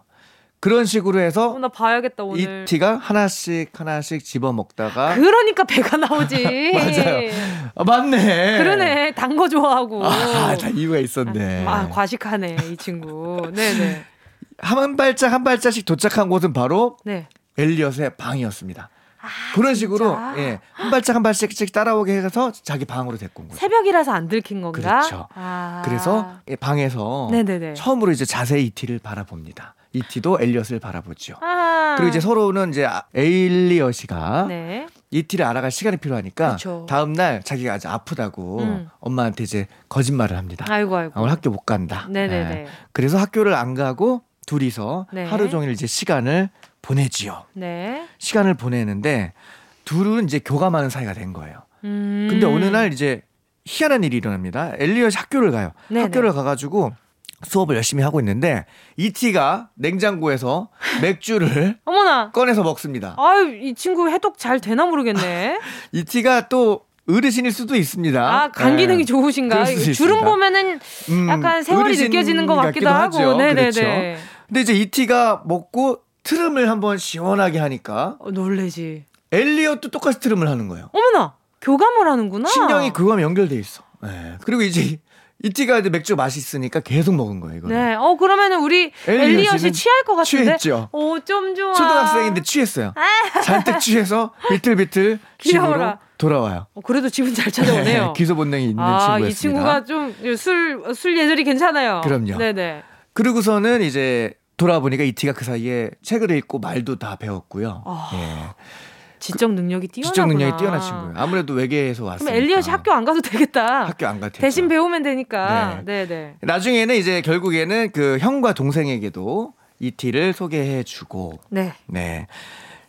Speaker 2: 그런 식으로 해서
Speaker 1: 어, 나 봐야겠다 오늘
Speaker 2: 이 티가 하나씩 하나씩 집어 먹다가
Speaker 1: 그러니까 배가 나오지
Speaker 2: 맞아요 아, 맞네
Speaker 1: 그러네 단 거 좋아하고
Speaker 2: 아다 이유가 있었네
Speaker 1: 아 과식하네 이 친구 네네
Speaker 2: 한 발짝 한 발짝씩 도착한 곳은 바로 네. 엘리엇의 방이었습니다 아, 그런 식으로 예, 한 발짝 한 발짝씩 따라오게 해서 자기 방으로 데리고 온 거예요.
Speaker 1: 새벽이라서 안 들킨 건가?
Speaker 2: 그렇죠. 아. 그래서 방에서 네네네. 처음으로 이제 자세히 이티를 바라봅니다. 이티도 엘리엇을 바라보죠. 아. 그리고 이제 서로는 이제 에일리엇이가 네. 이티를 알아갈 시간이 필요하니까. 다음 날 자기가 아주 아프다고 음. 엄마한테 이제 거짓말을 합니다.
Speaker 1: 아이고 아이고.
Speaker 2: 오늘 학교 못 간다. 네네네. 네. 그래서 학교를 안 가고 둘이서 네. 하루 종일 이제 시간을 보내지요. 네. 시간을 보내는데 둘은 이제 교감하는 사이가 된 거예요. 음. 근데 어느 날 이제 희한한 일이 일어납니다. 엘리엇이 학교를 가요. 네네. 학교를 가가지고 수업을 열심히 하고 있는데 이티가 냉장고에서 맥주를 어머나 꺼내서 먹습니다.
Speaker 1: 아유 이 친구 해독 잘 되나 모르겠네.
Speaker 2: 이티가 또 어르신일 수도 있습니다.
Speaker 1: 아, 간 기능이 네. 좋으신가? 주름 보면은 음, 약간 세월이 느껴지는 것 같기도, 같기도 하고. 네네네. 그렇죠.
Speaker 2: 근데 이제 이티가 먹고 트름을 한번 시원하게 하니까
Speaker 1: 어, 놀래지.
Speaker 2: 엘리엇도 똑같이 트름을 하는 거예요.
Speaker 1: 어머나 교감을 하는구나.
Speaker 2: 신경이 그거와 연결돼 있어. 네. 그리고 이제 이티가 이제 맥주 맛있으니까 계속 먹은 거예요. 이거.
Speaker 1: 네. 어 그러면은 우리 엘리엇이 취할 것 같은데.
Speaker 2: 취했죠.
Speaker 1: 오좀 좋아.
Speaker 2: 초등학생인데 취했어요. 아. 잔뜩 취해서 비틀비틀 집으로 돌아와요.
Speaker 1: 어, 그래도 집은 잘 찾아오네요. 네,
Speaker 2: 기소 본능이 있는 아, 친구였습니다. 이 친구가
Speaker 1: 좀 술술 예절이 괜찮아요.
Speaker 2: 그럼요. 네네. 그리고서는 이제 돌아보니까 이티가 그 사이에 책을 읽고 말도 다 배웠고요. 아,
Speaker 1: 예. 지적 능력이 뛰어나
Speaker 2: 지적 능력이 뛰어난 친구예요. 아무래도 외계에서.
Speaker 1: 그럼 엘리엇이 학교 안 가도 되겠다.
Speaker 2: 학교 안 가도
Speaker 1: 대신 배우면 되니까. 네. 네, 네.
Speaker 2: 나중에는 이제 결국에는 그 형과 동생에게도 이티를 소개해 주고 네. 네.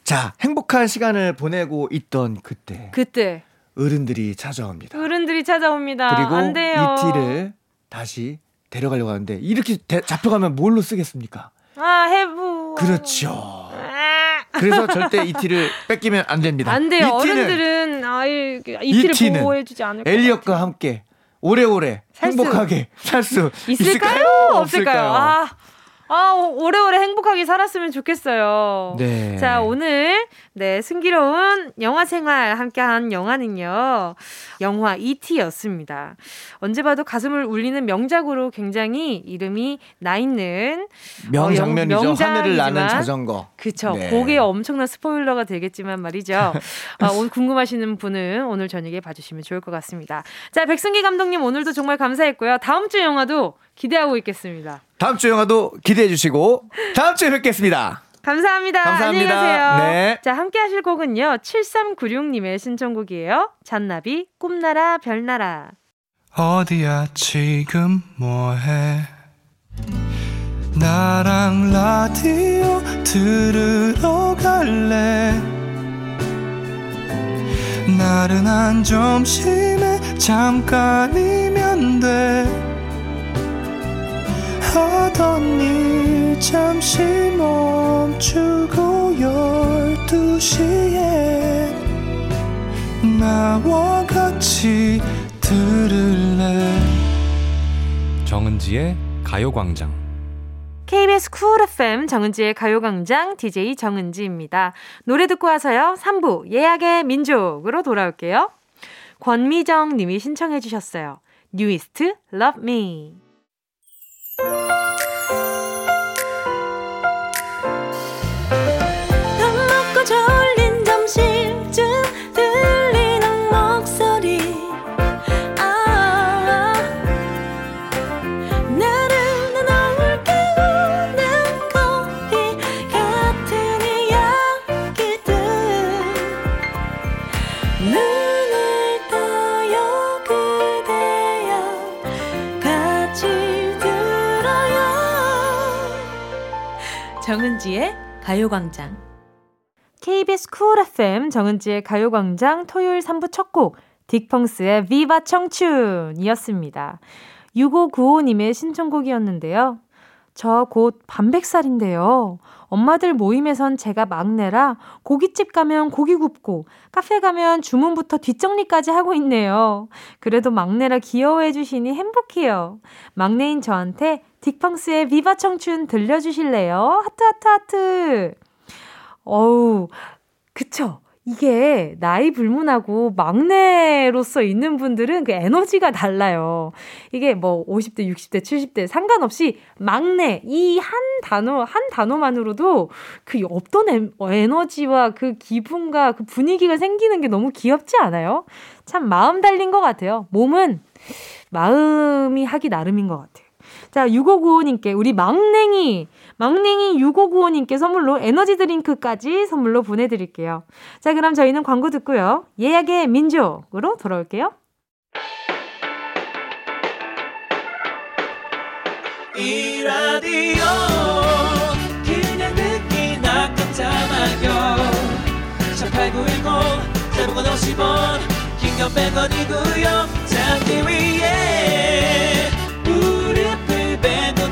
Speaker 2: 자, 행복한 시간을 보내고 있던 그때.
Speaker 1: 그때
Speaker 2: 어른들이 찾아옵니다.
Speaker 1: 어른들이 찾아옵니다.
Speaker 2: 그리고
Speaker 1: 안
Speaker 2: 이티를 다시 데려가려고 하는데 이렇게 대, 잡혀가면 뭘로 쓰겠습니까?
Speaker 1: 아, 해부.
Speaker 2: 그렇죠. 아. 그래서 절대 이티를 뺏기면 안 됩니다.
Speaker 1: 안 돼요. 어른들은 아이 이티를 보호해주지 않을 거예요.
Speaker 2: 엘리엇과 함께 오래오래 행복하게 살 수 있을까요?
Speaker 1: 없을까요? 없을까요? 아. 아, 오래오래 행복하게 살았으면 좋겠어요. 네. 자, 오늘, 네, 승기로운 영화 생활 함께한 영화는요, 영화 E.T.였습니다. 언제 봐도 가슴을 울리는 명작으로 굉장히 이름이 나 있는
Speaker 2: 명장면이죠. 어, 하늘을 나는 자전거.
Speaker 1: 그쵸. 네. 그게 엄청난 스포일러가 되겠지만 말이죠. 아, 오늘 궁금하시는 분은 오늘 저녁에 봐주시면 좋을 것 같습니다. 자, 백승기 감독님 오늘도 정말 감사했고요. 다음 주 영화도 기대하고 있겠습니다.
Speaker 2: 다음 주 영화도 기대해 주시고 다음 주에 뵙겠습니다.
Speaker 1: 감사합니다.
Speaker 2: 감사합니다.
Speaker 1: 안녕히 가세요.
Speaker 2: 네.
Speaker 1: 자, 함께 하실 곡은요. 7396님의 신청곡이에요. 잔나비, 꿈나라, 별나라.
Speaker 3: 어디야, 지금 뭐해? 나랑 라디오 들으러 갈래? 나른한 점심에 잠깐이면 돼. 하던 일 잠시 멈추고 열두 시에 나와 같이 들을래
Speaker 4: 정은지의 가요광장
Speaker 1: KBS 쿨 FM 정은지의 가요광장 DJ 정은지입니다. 노래 듣고 와서요. 3부 예약의 민족으로 돌아올게요. 권미정 님이 신청해 주셨어요. 뉴이스트 Love Me 가요광장. KBS 쿨 FM 정은지의 가요광장 토요일 3부 첫 곡, 딕펑스의 비바 청춘이었습니다. 6595님의 신청곡이었는데요. 저 곧 반백살인데요. 엄마들 모임에선 제가 막내라 고깃집 가면 고기 굽고 카페 가면 주문부터 뒷정리까지 하고 있네요. 그래도 막내라 귀여워해 주시니 행복해요. 막내인 저한테 딕펑스의 비바 청춘 들려주실래요? 하트, 하트, 하트. 어우, 그쵸. 이게 나이 불문하고 막내로서 있는 분들은 그 에너지가 달라요. 이게 뭐 50대, 60대, 70대 상관없이 막내 이 한 단어 한 단어만으로도 그 없던 에너지와 그 기분과 그 분위기가 생기는 게 너무 귀엽지 않아요? 참 마음 달린 것 같아요. 몸은 마음이 하기 나름인 것 같아요. 자, 6595님께 우리 막냉이, 막냉이 6595님께 선물로 에너지 드링크까지 선물로 보내드릴게요. 자, 그럼 저희는 광고 듣고요. 예약의 민족으로 돌아올게요. 이 라디오 그냥 듣기나 깜짝마요 18910 대목원 50원 긴건 100원이고요 잠기 위에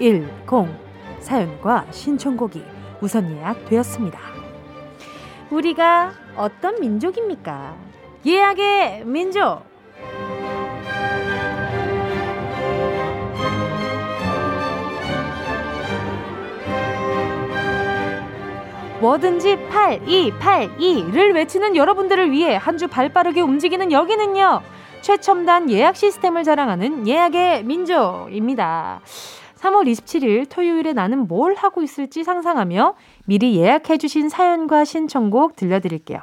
Speaker 1: 910 사연과 신청곡이 우선 예약되었습니다. 우리가 어떤 민족입니까? 예약의 민족! 뭐든지 8282를 외치는 여러분들을 위해 한 주 발빠르게 움직이는 여기는요. 최첨단 예약 시스템을 자랑하는 예약의 민족입니다. 3월 27일 토요일에 나는 뭘 하고 있을지 상상하며 미리 예약해주신 사연과 신청곡 들려드릴게요.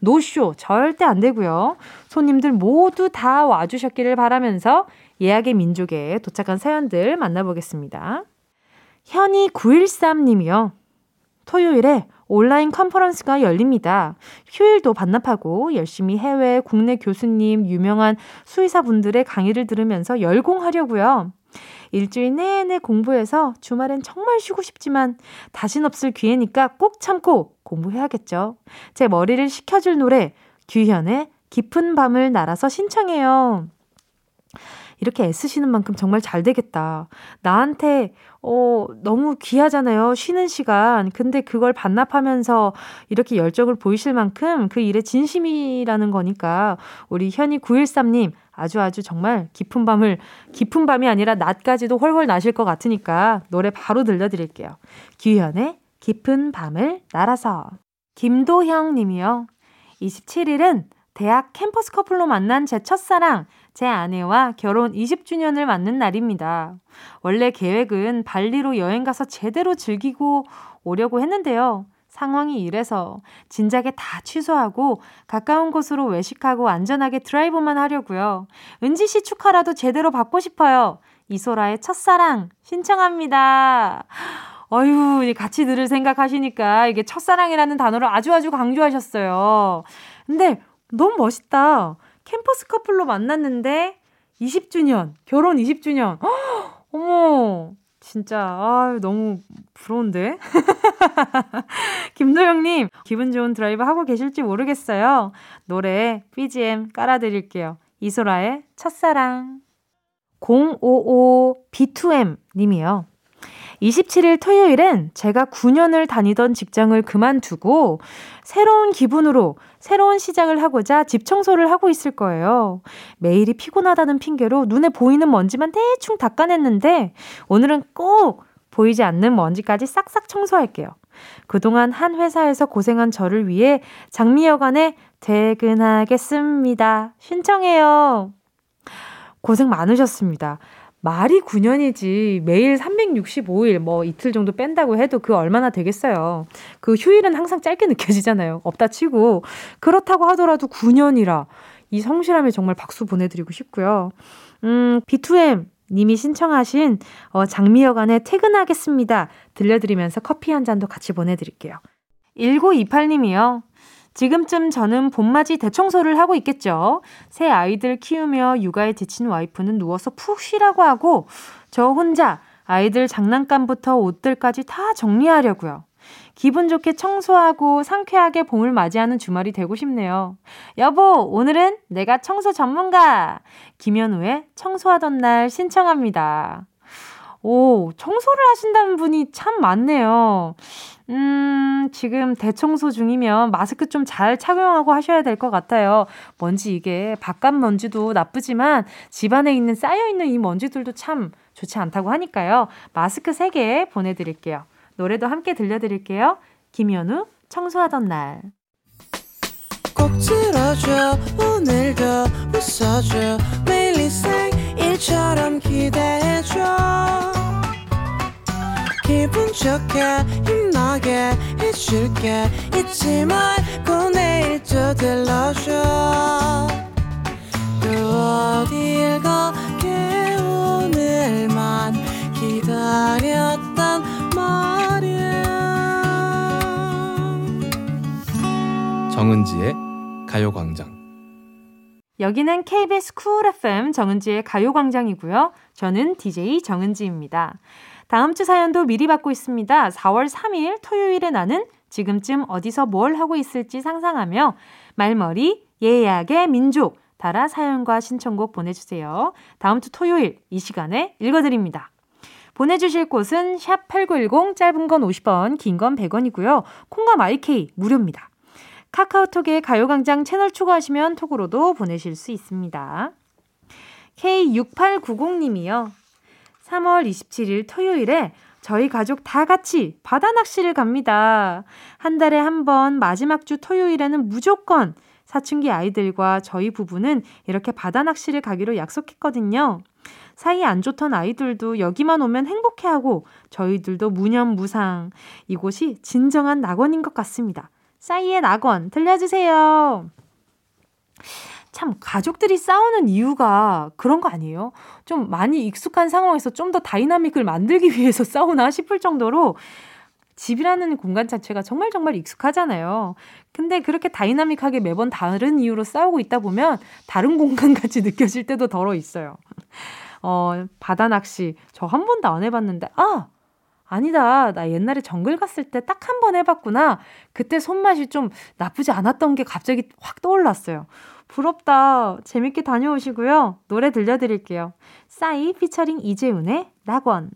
Speaker 1: 노쇼 절대 안 되고요. 손님들 모두 다 와주셨기를 바라면서 예약의 민족에 도착한 사연들 만나보겠습니다. 현이 913님이요. 토요일에 온라인 컨퍼런스가 열립니다. 휴일도 반납하고 열심히 해외, 국내 교수님, 유명한 수의사분들의 강의를 들으면서 열공하려고요. 일주일 내내 공부해서 주말엔 정말 쉬고 싶지만 다신 없을 기회니까 꼭 참고 공부해야겠죠. 제 머리를 식혀줄 노래 규현의 깊은 밤을 날아서 신청해요. 이렇게 애쓰시는 만큼 정말 잘 되겠다. 나한테, 어, 너무 귀하잖아요. 쉬는 시간. 근데 그걸 반납하면서 이렇게 열정을 보이실 만큼 그 일에 진심이라는 거니까 우리 현이 913님 아주 아주 정말 깊은 밤을, 깊은 밤이 아니라 낮까지도 훨훨 나실 것 같으니까 노래 바로 들려드릴게요. 규현의 깊은 밤을 날아서. 김도형 님이요. 27일은 대학 캠퍼스 커플로 만난 제 첫사랑, 제 아내와 결혼 20주년을 맞는 날입니다. 원래 계획은 발리로 여행 가서 제대로 즐기고 오려고 했는데요. 상황이 이래서 진작에 다 취소하고 가까운 곳으로 외식하고 안전하게 드라이브만 하려고요. 은지 씨 축하라도 제대로 받고 싶어요. 이소라의 첫사랑 신청합니다. 어휴, 같이 들을 생각하시니까 이게 첫사랑이라는 단어를 아주 아주 강조하셨어요. 근데 너무 멋있다. 캠퍼스 커플로 만났는데 20주년, 결혼 20주년. 허, 어머, 진짜, 아 너무 부러운데? 김도영님, 기분 좋은 드라이브 하고 계실지 모르겠어요. 노래, BGM 깔아드릴게요. 이소라의 첫사랑. 055B2M 님이요. 27일 토요일엔 제가 9년을 다니던 직장을 그만두고 새로운 기분으로 새로운 시작을 하고자 집 청소를 하고 있을 거예요. 매일이 피곤하다는 핑계로 눈에 보이는 먼지만 대충 닦아냈는데 오늘은 꼭 보이지 않는 먼지까지 싹싹 청소할게요. 그동안 한 회사에서 고생한 저를 위해 장미여관에 퇴근하겠습니다. 신청해요. 고생 많으셨습니다. 말이 9년이지 매일 365일 뭐 이틀 정도 뺀다고 해도 그 얼마나 되겠어요. 그 휴일은 항상 짧게 느껴지잖아요. 없다 치고. 그렇다고 하더라도 9년이라 이 성실함에 정말 박수 보내드리고 싶고요. 음, B2M 님이 신청하신 어, 장미여관에 퇴근하겠습니다. 들려드리면서 커피 한 잔도 같이 보내드릴게요. 1928님이요. 지금쯤 저는 봄맞이 대청소를 하고 있겠죠. 새 아이들 키우며 육아에 지친 와이프는 누워서 푹 쉬라고 하고 저 혼자 아이들 장난감부터 옷들까지 다 정리하려고요. 기분 좋게 청소하고 상쾌하게 봄을 맞이하는 주말이 되고 싶네요. 여보, 오늘은 내가 청소 전문가! 김현우의 청소하던 날 신청합니다. 오, 청소를 하신다는 분이 참 많네요. 음, 지금 대청소 중이면 마스크 좀 잘 착용하고 하셔야 될 것 같아요. 먼지 이게 바깥 먼지도 나쁘지만 집안에 있는 쌓여있는 이 먼지들도 참 좋지 않다고 하니까요. 마스크 3개 보내드릴게요. 노래도 함께 들려드릴게요. 김현우, 청소하던 날. 꼭 들어줘, 오늘도 웃어줘, 매일 일처럼 기대해줘. 기분 좋게 힘나게 해줄게 잊지 말고 내일 또 들러줘 또 어딜 가게 오늘만 기다렸단 말이야
Speaker 5: 정은지의 가요광장
Speaker 1: 여기는 KBS 쿨 FM 정은지의 가요광장이고요. 저는 DJ 정은지입니다. 다음 주 사연도 미리 받고 있습니다. 4월 3일 토요일에 나는 지금쯤 어디서 뭘 하고 있을지 상상하며 말머리 예약의 민족 달아 사연과 신청곡 보내주세요. 다음 주 토요일 이 시간에 읽어드립니다. 보내주실 곳은 샵 8910 짧은 건 50원, 긴 건 100원이고요. 콩과 마이케이 무료입니다. 카카오톡에 가요광장 채널 추가하시면 톡으로도 보내실 수 있습니다. K6890님이요. 3월 27일 토요일에 저희 가족 다 같이 바다 낚시를 갑니다. 한 달에 한 번 마지막 주 토요일에는 무조건 사춘기 아이들과 저희 부부는 이렇게 바다 낚시를 가기로 약속했거든요. 사이 안 좋던 아이들도 여기만 오면 행복해하고 저희들도 무념무상. 이곳이 진정한 낙원인 것 같습니다. 싸이의 낙원 들려주세요. 참 가족들이 싸우는 이유가 그런 거 아니에요? 좀 많이 익숙한 상황에서 좀 더 다이나믹을 만들기 위해서 싸우나 싶을 정도로 집이라는 공간 자체가 정말 정말 익숙하잖아요. 근데 그렇게 다이나믹하게 매번 다른 이유로 싸우고 있다 보면 다른 공간 같이 느껴질 때도 덜어 있어요. 어, 바다 낚시 저 한 번도 안 해봤는데 아 아니다. 나 옛날에 정글 갔을 때 딱 한 번 해봤구나. 그때 손맛이 좀 나쁘지 않았던 게 갑자기 확 떠올랐어요. 부럽다. 재밌게 다녀오시고요. 노래 들려드릴게요. 싸이 피처링 이재훈의 낙원.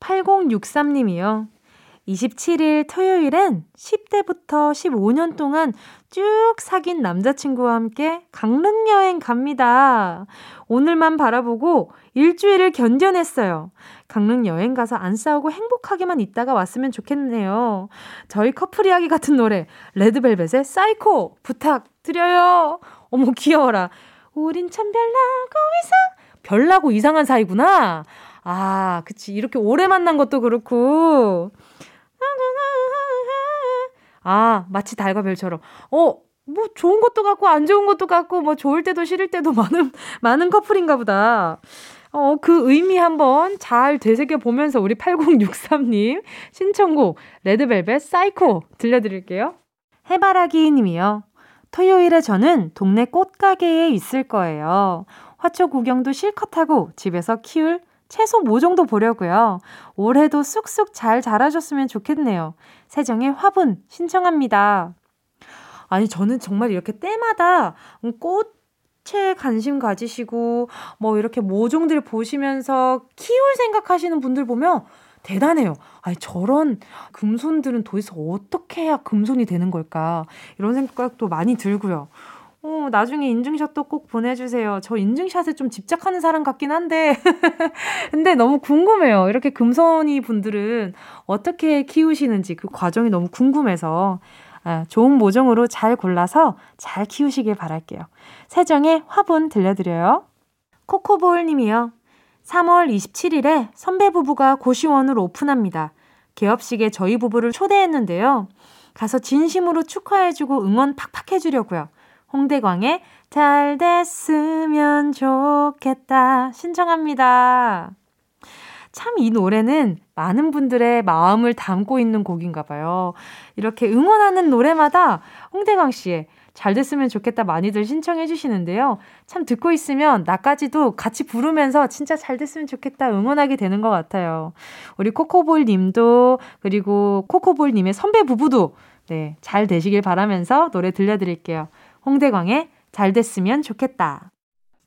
Speaker 1: 8063님이요. 27일 토요일엔 10대부터 15년 동안 쭉 사귄 남자친구와 함께 강릉 여행 갑니다. 오늘만 바라보고 일주일을 견뎌냈어요. 강릉 여행 가서 안 싸우고 행복하게만 있다가 왔으면 좋겠네요. 저희 커플 이야기 같은 노래, 레드벨벳의 사이코 부탁드려요. 어머, 귀여워라. 우린 참 별나고 이상, 별나고 이상한 사이구나. 아, 그치. 이렇게 오래 만난 것도 그렇고. 아, 마치 달과 별처럼. 어, 뭐 좋은 것도 같고 안 좋은 것도 같고 뭐 좋을 때도 싫을 때도 많은 많은 커플인가 보다. 어, 그 의미 한번 잘 되새겨 보면서 우리 8063님 신청곡 레드벨벳 사이코 들려드릴게요. 해바라기 님이요. 토요일에 저는 동네 꽃가게에 있을 거예요. 화초 구경도 실컷 하고 집에서 키울 채소 모종도 보려고요. 올해도 쑥쑥 잘 자라줬으면 좋겠네요. 세정의 화분 신청합니다. 아니, 저는 정말 이렇게 때마다 꽃에 관심 가지시고, 뭐 이렇게 모종들 보시면서 키울 생각하시는 분들 보면 대단해요. 아니, 저런 금손들은 도대체 어떻게 해야 금손이 되는 걸까? 이런 생각도 많이 들고요. 어, 나중에 인증샷도 꼭 보내주세요. 저 인증샷에 좀 집착하는 사람 같긴 한데. 근데 너무 궁금해요. 이렇게 금손이 분들은 어떻게 키우시는지 그 과정이 너무 궁금해서. 아, 좋은 모종으로 잘 골라서 잘 키우시길 바랄게요. 세정의 화분 들려드려요. 코코볼 님이요. 3월 27일에 선배 부부가 고시원을 오픈합니다. 개업식에 저희 부부를 초대했는데요. 가서 진심으로 축하해주고 응원 팍팍 해주려고요. 홍대광의 잘 됐으면 좋겠다 신청합니다. 참 이 노래는 많은 분들의 마음을 담고 있는 곡인가 봐요. 이렇게 응원하는 노래마다 홍대광 씨의 잘 됐으면 좋겠다 많이들 신청해 주시는데요. 참 듣고 있으면 나까지도 같이 부르면서 진짜 잘 됐으면 좋겠다 응원하게 되는 것 같아요. 우리 코코볼 님도 그리고 코코볼 님의 선배 부부도 네, 잘 되시길 바라면서 노래 들려드릴게요. 홍대광의 잘 됐으면 좋겠다.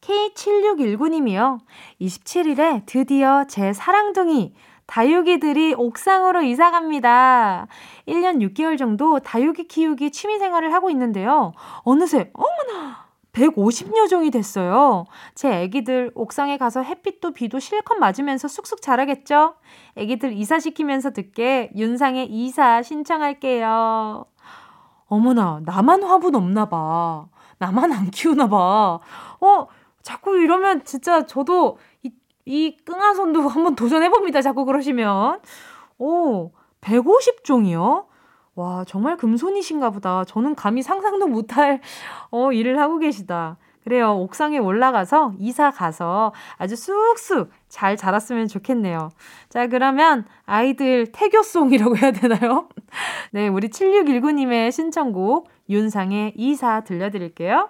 Speaker 1: K7619님이요. 27일에 드디어 제 사랑둥이 다육이들이 옥상으로 이사 갑니다. 1년 6개월 정도 다육이 키우기 취미 생활을 하고 있는데요. 어느새, 어머나! 150여 종이 됐어요. 제 애기들 옥상에 가서 햇빛도 비도 실컷 맞으면서 쑥쑥 자라겠죠? 애기들 이사시키면서 듣게 윤상의 이사 신청할게요. 어머나, 나만 화분 없나 봐. 나만 안 키우나 봐. 어, 자꾸 이러면 진짜 저도 이, 이 끙아손도 한번 도전해봅니다. 자꾸 그러시면. 오, 150종이요? 와, 정말 금손이신가 보다. 저는 감히 상상도 못할, 어, 일을 하고 계시다. 그래요. 옥상에 올라가서 이사 가서 아주 쑥쑥 잘 자랐으면 좋겠네요. 자, 그러면 아이들 태교송이라고 해야 되나요? 네, 우리 7619님의 신청곡 윤상의 이사 들려드릴게요.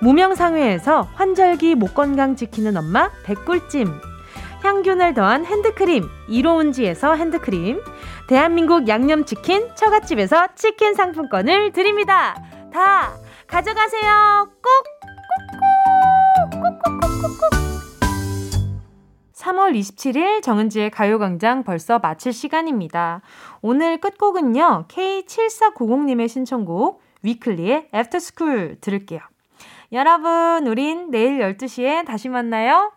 Speaker 1: 무명상회에서 환절기 목 건강 지키는 엄마 배꿀찜 항균을 더한 핸드크림 이로운지에서 핸드크림 대한민국 양념치킨 처갓집에서 치킨 상품권을 드립니다. 다 가져가세요. 꼭! 꼭꼭꼭꼭꼭꼭 3월 27일 정은지의 가요광장 벌써 마칠 시간입니다. 오늘 끝곡은요. K7490님의 신청곡 위클리의 After School 들을게요. 여러분, 우린 내일 12시에 다시 만나요.